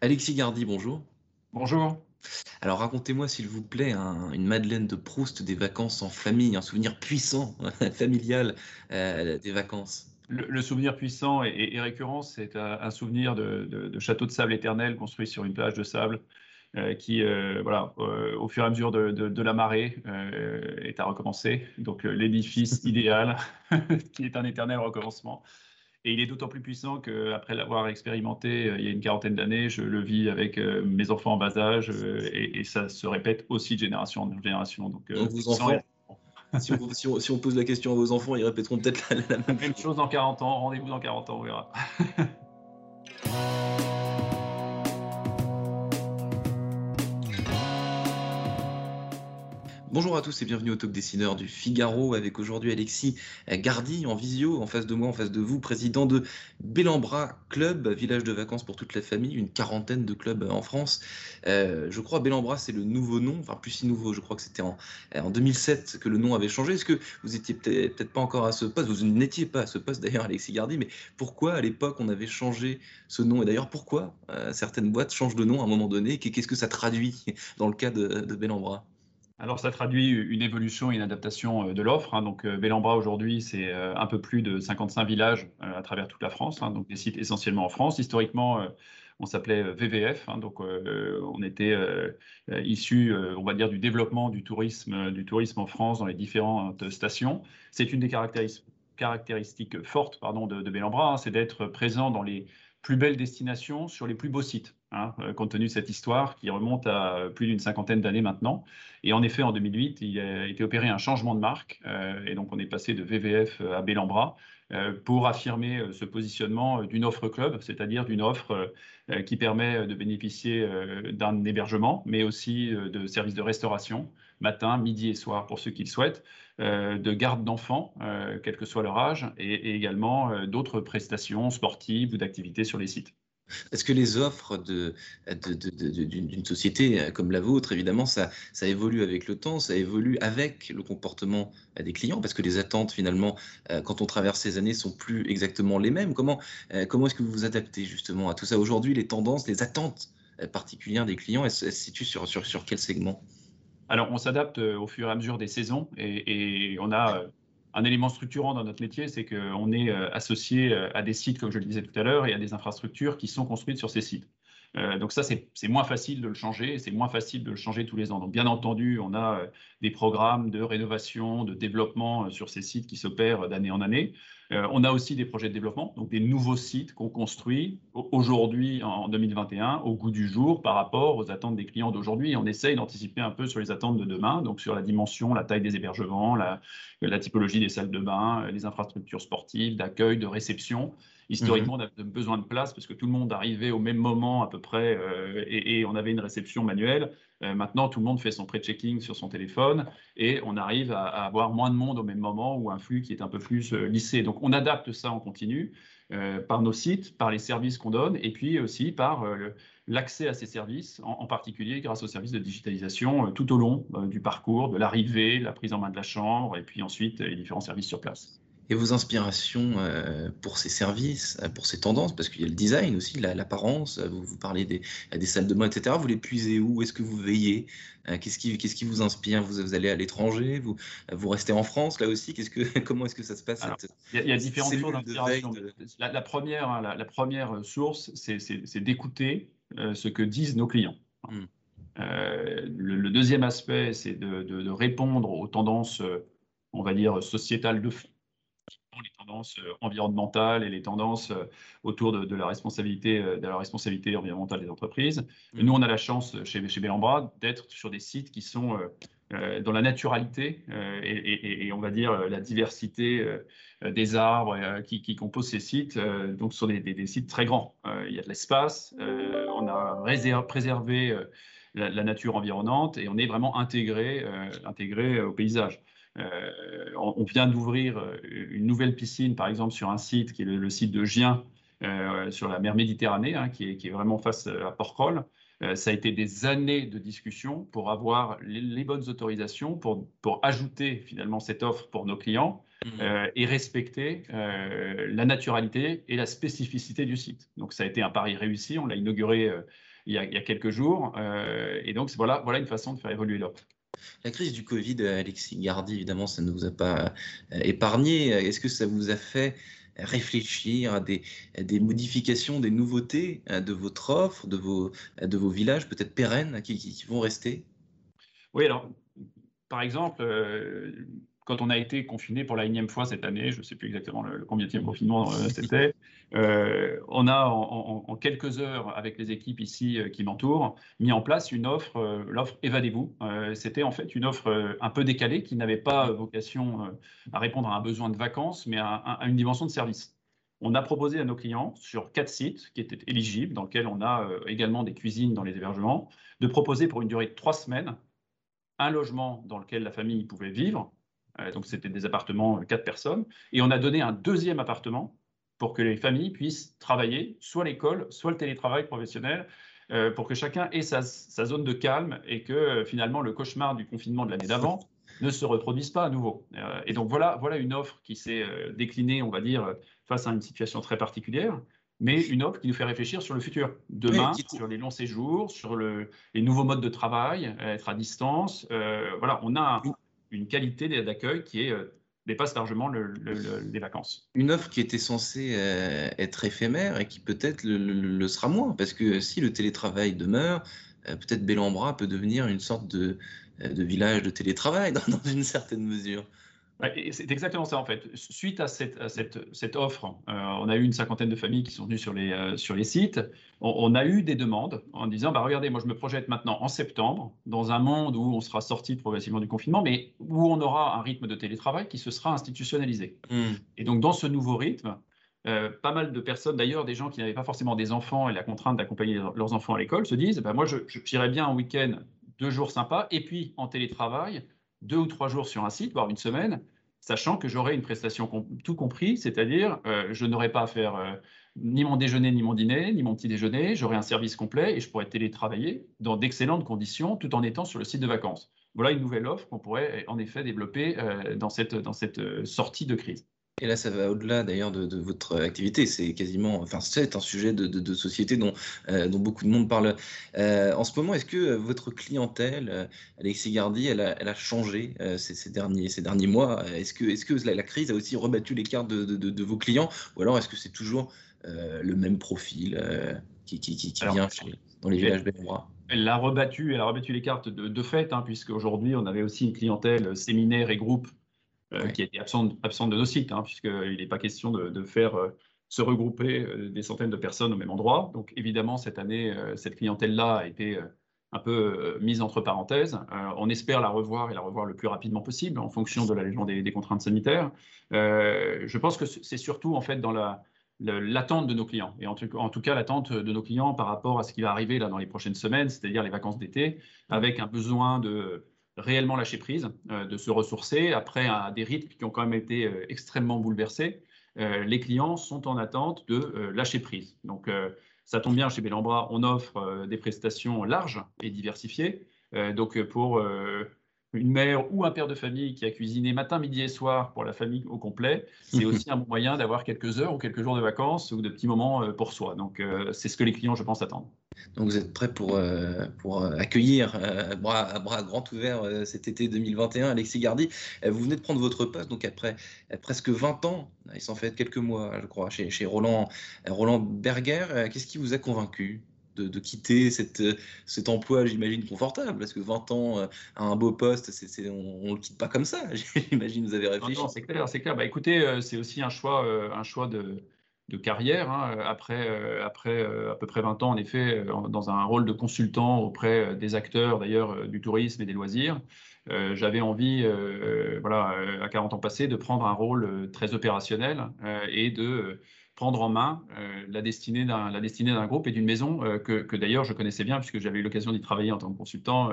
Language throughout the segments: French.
Alexis Gardy, bonjour. Bonjour. Alors racontez-moi s'il vous plaît une Madeleine de Proust des vacances en famille, un souvenir puissant, familial euh, des vacances. Le, souvenir puissant et, récurrent, c'est un, souvenir de, château de sable éternel construit sur une plage de sable euh, qui, euh, voilà, au fur et à mesure de, la marée, est à recommencer. Donc l'édifice idéal, qui est un éternel recommencement. Et il est d'autant plus puissant qu'après l'avoir expérimenté euh, il y a une quarantaine d'années, je le vis avec euh, mes enfants en bas âge euh, et, ça se répète aussi de génération en génération. Donc, vos enfants, si, on, si, on, pose la question à vos enfants, ils répéteront peut-être la, même, même chose dans 40 ans. Rendez-vous dans 40 ans, on verra. Bonjour à tous et bienvenue au Talk Dessineur du Figaro avec aujourd'hui Alexis Gardy en visio, en face de moi, en face de vous, président de Bellambra Club, village de vacances pour toute la famille, une quarantaine de clubs en France. Euh, je crois Bellambra c'est le nouveau nom, enfin plus si nouveau, je crois que c'était en, en 2007 que le nom avait changé. Est-ce que vous étiez peut-être pas encore à ce poste, vous n'étiez pas à ce poste d'ailleurs Alexis Gardy, mais pourquoi à l'époque on avait changé ce nom? Et d'ailleurs pourquoi euh, certaines boîtes changent de nom à un moment donné? Qu'est-ce que ça traduit dans le cas de, de Bellambra? Alors, ça traduit une évolution et une adaptation euh, de l'offre. Hein. Donc, euh, Bellambra aujourd'hui, c'est euh, un peu plus de 55 villages à travers toute la France, hein. donc des sites essentiellement en France. Historiquement, on s'appelait VVF, hein. donc on était issu, on va dire, du développement du tourisme, du tourisme en France dans les différentes stations. C'est une des caractéristiques fortes pardon, de, de c'est d'être présent dans les plus belles destinations sur les plus beaux sites. Hein, euh, compte tenu de cette histoire qui remonte à plus d'une cinquantaine d'années maintenant. Et en effet, en 2008, il a été opéré un changement de marque, euh, et donc on est passé de VVF à Bellambra euh, pour affirmer ce positionnement d'une offre club, c'est-à-dire d'une offre qui permet de bénéficier d'un hébergement, mais aussi de services de restauration, matin, midi et soir pour ceux qui le souhaitent, de garde d'enfants, quel que soit leur âge, et également d'autres prestations sportives ou d'activités sur les sites. Est-ce que les offres d'une société euh, comme la vôtre, évidemment, ça, évolue avec le temps, ça évolue avec le comportement euh, des clients, parce que les attentes, finalement, euh, quand on traverse ces années, sont plus exactement les mêmes. Comment, comment est-ce que vous vous adaptez justement à tout ça? Aujourd'hui, les tendances, les attentes particulières des clients, elles, se situent sur, sur, sur quel segment? Alors, on s'adapte au fur et à mesure des saisons et on a un élément structurant dans notre métier, c'est qu'on est euh, associé euh, à des sites, comme je le disais tout à l'heure, et à des infrastructures qui sont construites sur ces sites. Euh, donc ça, c'est moins facile de le changer, c'est moins facile de le changer tous les ans. Donc bien entendu, on a des programmes de rénovation, de développement sur ces sites qui s'opèrent d'année en année. On a aussi des projets de développement, donc des nouveaux sites qu'on construit aujourd'hui en 2021 au goût du jour par rapport aux attentes des clients d'aujourd'hui. On essaye d'anticiper un peu sur les attentes de demain, donc sur la dimension, la taille des hébergements, la, la typologie des salles de bain, les infrastructures sportives, d'accueil, de réception. Historiquement, mhm. on avait besoin de place parce que tout le monde arrivait au même moment à peu près euh, et, on avait une réception manuelle. Euh, maintenant, tout le monde fait son pré-checking sur son téléphone et on arrive à, avoir moins de monde au même moment ou un flux qui est un peu plus euh, lissé. Donc, on adapte ça en continu par nos sites, par les services qu'on donne et puis aussi par l'accès à ces services, en, particulier grâce aux services de digitalisation tout au long du parcours, de l'arrivée, la prise en main de la chambre et puis ensuite les différents services sur place et vos inspirations euh, pour ces services, euh, pour ces tendances, parce qu'il y a le design aussi, l'apparence, vous, vous parlez des, des salles de bain, etc. Vous les puisez où? Est-ce que vous veillez? Euh, Qu'est-ce qui, qu'est-ce qui vous inspire? Vous, vous, allez à l'étranger? Vous, vous restez en France là aussi? Qu'est-ce que, Comment est-ce que ça se passe Il y, a différentes sources d'inspiration. La, première, hein, la, première source, c'est, d'écouter ce que disent nos clients. Hmm. le, deuxième aspect, c'est de, de, répondre aux tendances, on va dire, sociétales de fond les tendances euh, environnementales et les tendances euh, autour de, la, responsabilité, euh, de la responsabilité environnementale des entreprises. Mm. Nous, on a la chance chez, chez Bellambra d'être sur des sites qui sont dans la naturalité et, on va dire la diversité des arbres qui, composent ces sites. donc, ce sont des, sites très grands. il y a de l'espace, on a préservé la, la, nature environnante et on est vraiment intégré, intégré au paysage. Euh, on, vient d'ouvrir euh, une nouvelle piscine, par exemple, sur un site qui est le, site de Gien, euh, sur la mer Méditerranée, hein, qui, est, vraiment face à Porquerolles. ça a été des années de discussion pour avoir les, bonnes autorisations, pour, pour, ajouter finalement cette offre pour nos clients. mmh. et respecter la naturalité et la spécificité du site. Donc ça a été un pari réussi, on l'a inauguré il y, a, quelques jours, et donc voilà, voilà une façon de faire évoluer l'offre. La crise du Covid, Alexis Gardi, évidemment, ça ne vous a pas épargné. Est-ce que ça vous a fait réfléchir à des, modifications, des nouveautés de votre offre, de vos, villages peut-être pérennes qui, qui, vont rester? Oui, alors, par exemple, euh, quand on a été confiné pour la énième fois cette année, je ne sais plus exactement le, combien de confinement euh, c'était, euh, on a en, quelques heures, avec les équipes ici qui m'entourent, mis en place une offre, l'offre Évadez-vous. c'était en fait une offre un peu décalée qui n'avait pas vocation à répondre à un besoin de vacances, mais à, à une dimension de service. On a proposé à nos clients, sur quatre sites qui étaient éligibles, dans lesquels on a également des cuisines dans les hébergements, de proposer pour une durée de trois semaines un logement dans lequel la famille pouvait vivre. Euh, donc, c'était des appartements, euh, quatre personnes. Et on a donné un deuxième appartement pour que les familles puissent travailler, soit l'école, soit le télétravail professionnel, euh, pour que chacun ait sa, zone de calme et que finalement le cauchemar du confinement de l'année d'avant ne se reproduise pas à nouveau. et donc voilà, voilà une offre qui s'est déclinée, on va dire, face à une situation très particulière mais une offre qui nous fait réfléchir sur le futur. Demain, sur les longs séjours, sur le, les nouveaux modes de travail, être à distance. Voilà, on a une qualité d'accueil qui euh, dépasse largement les vacances. Une offre qui était censée euh, être éphémère et qui peut-être le, sera moins, parce que si le télétravail demeure, peut-être Bellambra peut devenir une sorte de, village de télétravail dans une certaine mesure. C'est exactement ça en fait. Suite à cette, cette, offre, euh, on a eu une cinquantaine de familles qui sont venues sur les, euh, sur les sites. On, a eu des demandes en disant bah, regardez, moi je me projette maintenant en septembre, dans un monde où on sera sorti progressivement du confinement, mais où on aura un rythme de télétravail qui se sera institutionnalisé. Hmm. Et donc dans ce nouveau rythme, euh, pas mal de personnes, d'ailleurs des gens qui n'avaient pas forcément des enfants et la contrainte d'accompagner leurs enfants à l'école, se disent bah, moi je, j'irais bien un week-end, deux jours sympas, et puis en télétravail deux ou trois jours sur un site, voire une semaine, sachant que j'aurai une prestation tout compris, c'est-à-dire euh, je n'aurai pas à faire euh, ni mon déjeuner, ni mon dîner, ni mon petit déjeuner, j'aurai un service complet et je pourrai télétravailler dans d'excellentes conditions tout en étant sur le site de vacances. Voilà une nouvelle offre qu'on pourrait en effet développer euh, dans cette, dans cette sortie de crise. Et là, ça va au-delà d'ailleurs de, votre activité. C'est quasiment, enfin, c'est un sujet de, société dont, euh, dont beaucoup de monde parle. Euh, en ce moment, est-ce que votre clientèle, euh, Alexis Gardi, elle a, elle a changé ces, derniers, ces derniers mois? Est-ce que, la, crise a aussi rebattu les cartes de, vos clients? Ou alors est-ce que c'est toujours le même profil qui, qui, qui, vient dans les villages béninois elle l'a rebattu, elle a rebattu les cartes de, fait, hein, puisque aujourd'hui on avait aussi une clientèle séminaire et groupe euh, qui était absente, absente de nos sites, hein, puisqu'il n'est pas question de, faire euh, se regrouper euh, des centaines de personnes au même endroit. Donc évidemment, cette année, cette clientèle-là a été un peu mise entre parenthèses. on espère la revoir et la revoir le plus rapidement possible en fonction de l'allègement des, des, contraintes sanitaires. je pense que c'est surtout en fait dans la, l'attente de nos clients, et en tout, en tout cas l'attente de nos clients par rapport à ce qui va arriver là dans les prochaines semaines, c'est-à-dire les vacances d'été, avec un besoin de réellement lâcher prise, euh, de se ressourcer après des rythmes qui ont quand même été euh, extrêmement bouleversés. Euh, les clients sont en attente de lâcher prise. Donc, ça tombe bien, chez Bellambra, on offre des prestations larges et diversifiées. donc, pour une mère ou un père de famille qui a cuisiné matin, midi et soir pour la famille au complet, c'est aussi un bon moyen d'avoir quelques heures ou quelques jours de vacances ou de petits moments pour soi. Donc, c'est ce que les clients, je pense, attendent. Donc vous êtes prêt pour, euh, pour euh, accueillir euh, bras, bras grand ouverts cet été 2021, Alexis Gardi. vous venez de prendre votre poste, donc après presque 20 ans, il s'en fait quelques mois, je crois, chez, chez Roland, Roland Berger. Qu'est-ce qui vous a convaincu? De, quitter cette, cet emploi, j'imagine, confortable Parce que 20 ans à un beau poste, on ne le quitte pas comme ça. J'imagine vous avez réfléchi. c'est clair, c'est clair. Bah, écoutez, c'est aussi un choix, un choix de de carrière. Hein, après, euh, après euh, à peu près 20 ans, en effet, euh, dans un rôle de consultant auprès des acteurs, d'ailleurs, du tourisme et des loisirs, j'avais envie, voilà, à 40 ans passés, de prendre un rôle très opérationnel et de prendre en main euh, la destinée d'un groupe et d'une maison euh, que, que d'ailleurs je connaissais bien puisque j'avais eu l'occasion d'y travailler en tant que consultant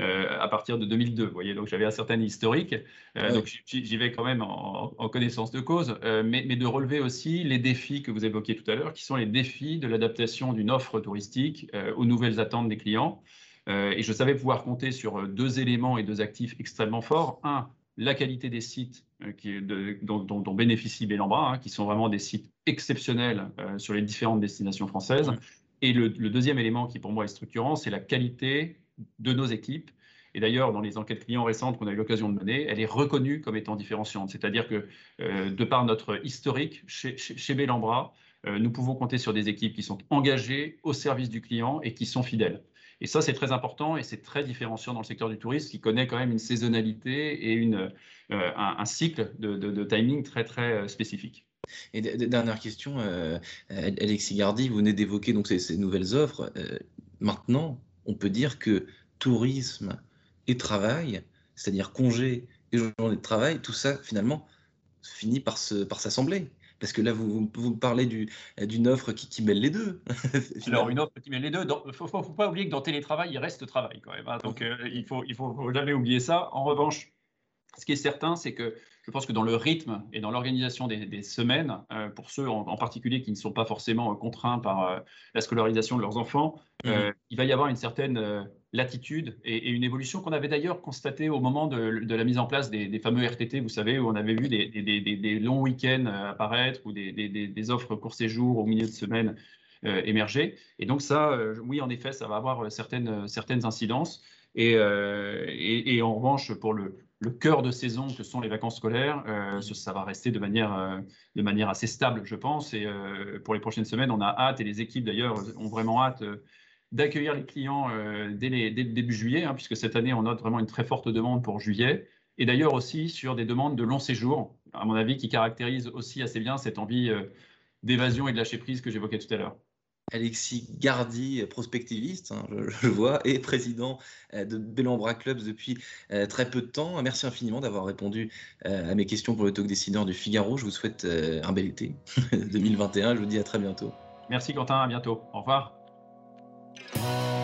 euh, à partir de 2002. Vous voyez, donc j'avais un certain historique, donc j'y vais quand même en, connaissance de cause, mais, mais, de relever aussi les défis que vous évoquiez tout à l'heure, qui sont les défis de l'adaptation d'une offre touristique aux nouvelles attentes des clients. et je savais pouvoir compter sur deux éléments et deux actifs extrêmement forts. Un, la qualité des sites qui, dont, bénéficie Bellambra, hein, qui sont vraiment des sites exceptionnels sur les différentes destinations françaises. Et le, deuxième élément qui pour moi est structurant, c'est la qualité de nos équipes. Et d'ailleurs, dans les enquêtes clients récentes qu'on a eu l'occasion de mener, elle est reconnue comme étant différenciante. C'est-à-dire que, euh, de par notre historique chez, chez, Bellambra, euh, nous pouvons compter sur des équipes qui sont engagées au service du client et qui sont fidèles. Et ça, c'est très important et c'est très différenciant dans le secteur du tourisme qui connaît quand même une saisonnalité et une, euh, un, cycle de, timing très, très spécifique. Et dernière question, Alexis Gardy, vous venez d'évoquer ces, nouvelles offres. maintenant, on peut dire que tourisme et travail, c'est-à-dire congé et journée de travail, tout ça finalement finit par s'assembler. Par parce que là, vous, vous parlez d'une offre qui, qui, mêle les deux. Alors, une offre qui mêle les deux. Il ne faut, faut, pas oublier que dans télétravail, il reste travail quand même. Hein. Donc, euh, il ne faut, il faut jamais oublier ça. En revanche, ce qui est certain, c'est que je pense que dans le rythme et dans l'organisation des, semaines, euh, pour ceux en, particulier qui ne sont pas forcément contraints par euh, la scolarisation de leurs enfants, mmh. euh, il va y avoir une certaine latitude et, une évolution qu'on avait d'ailleurs constatée au moment de, la mise en place des, fameux RTT, vous savez, où on avait vu des, longs week-ends apparaître ou des, offres court séjour au milieu de semaine émerger. Et donc ça, oui, en effet, ça va avoir certaines, certaines incidences. Et, et, en revanche, pour le, le cœur de saison que sont les vacances scolaires, euh, ça va rester de manière, euh, de manière assez stable, je pense. Et euh, pour les prochaines semaines, on a hâte, et les équipes d'ailleurs ont vraiment hâte d'accueillir les clients dès, le début juillet, hein, puisque cette année, on note vraiment une très forte demande pour juillet. Et d'ailleurs aussi sur des demandes de long séjour, à mon avis, qui caractérisent aussi assez bien cette envie d'évasion et de lâcher prise que j'évoquais tout à l'heure. Alexis Gardy, prospectiviste, hein, je, vois, et président euh, de Bellambra Clubs depuis euh, très peu de temps. Merci infiniment d'avoir répondu euh, à mes questions pour le talk décideur du Figaro. Je vous souhaite un bel été 2021. Je vous dis à très bientôt. Merci Quentin, à bientôt. Au revoir. Música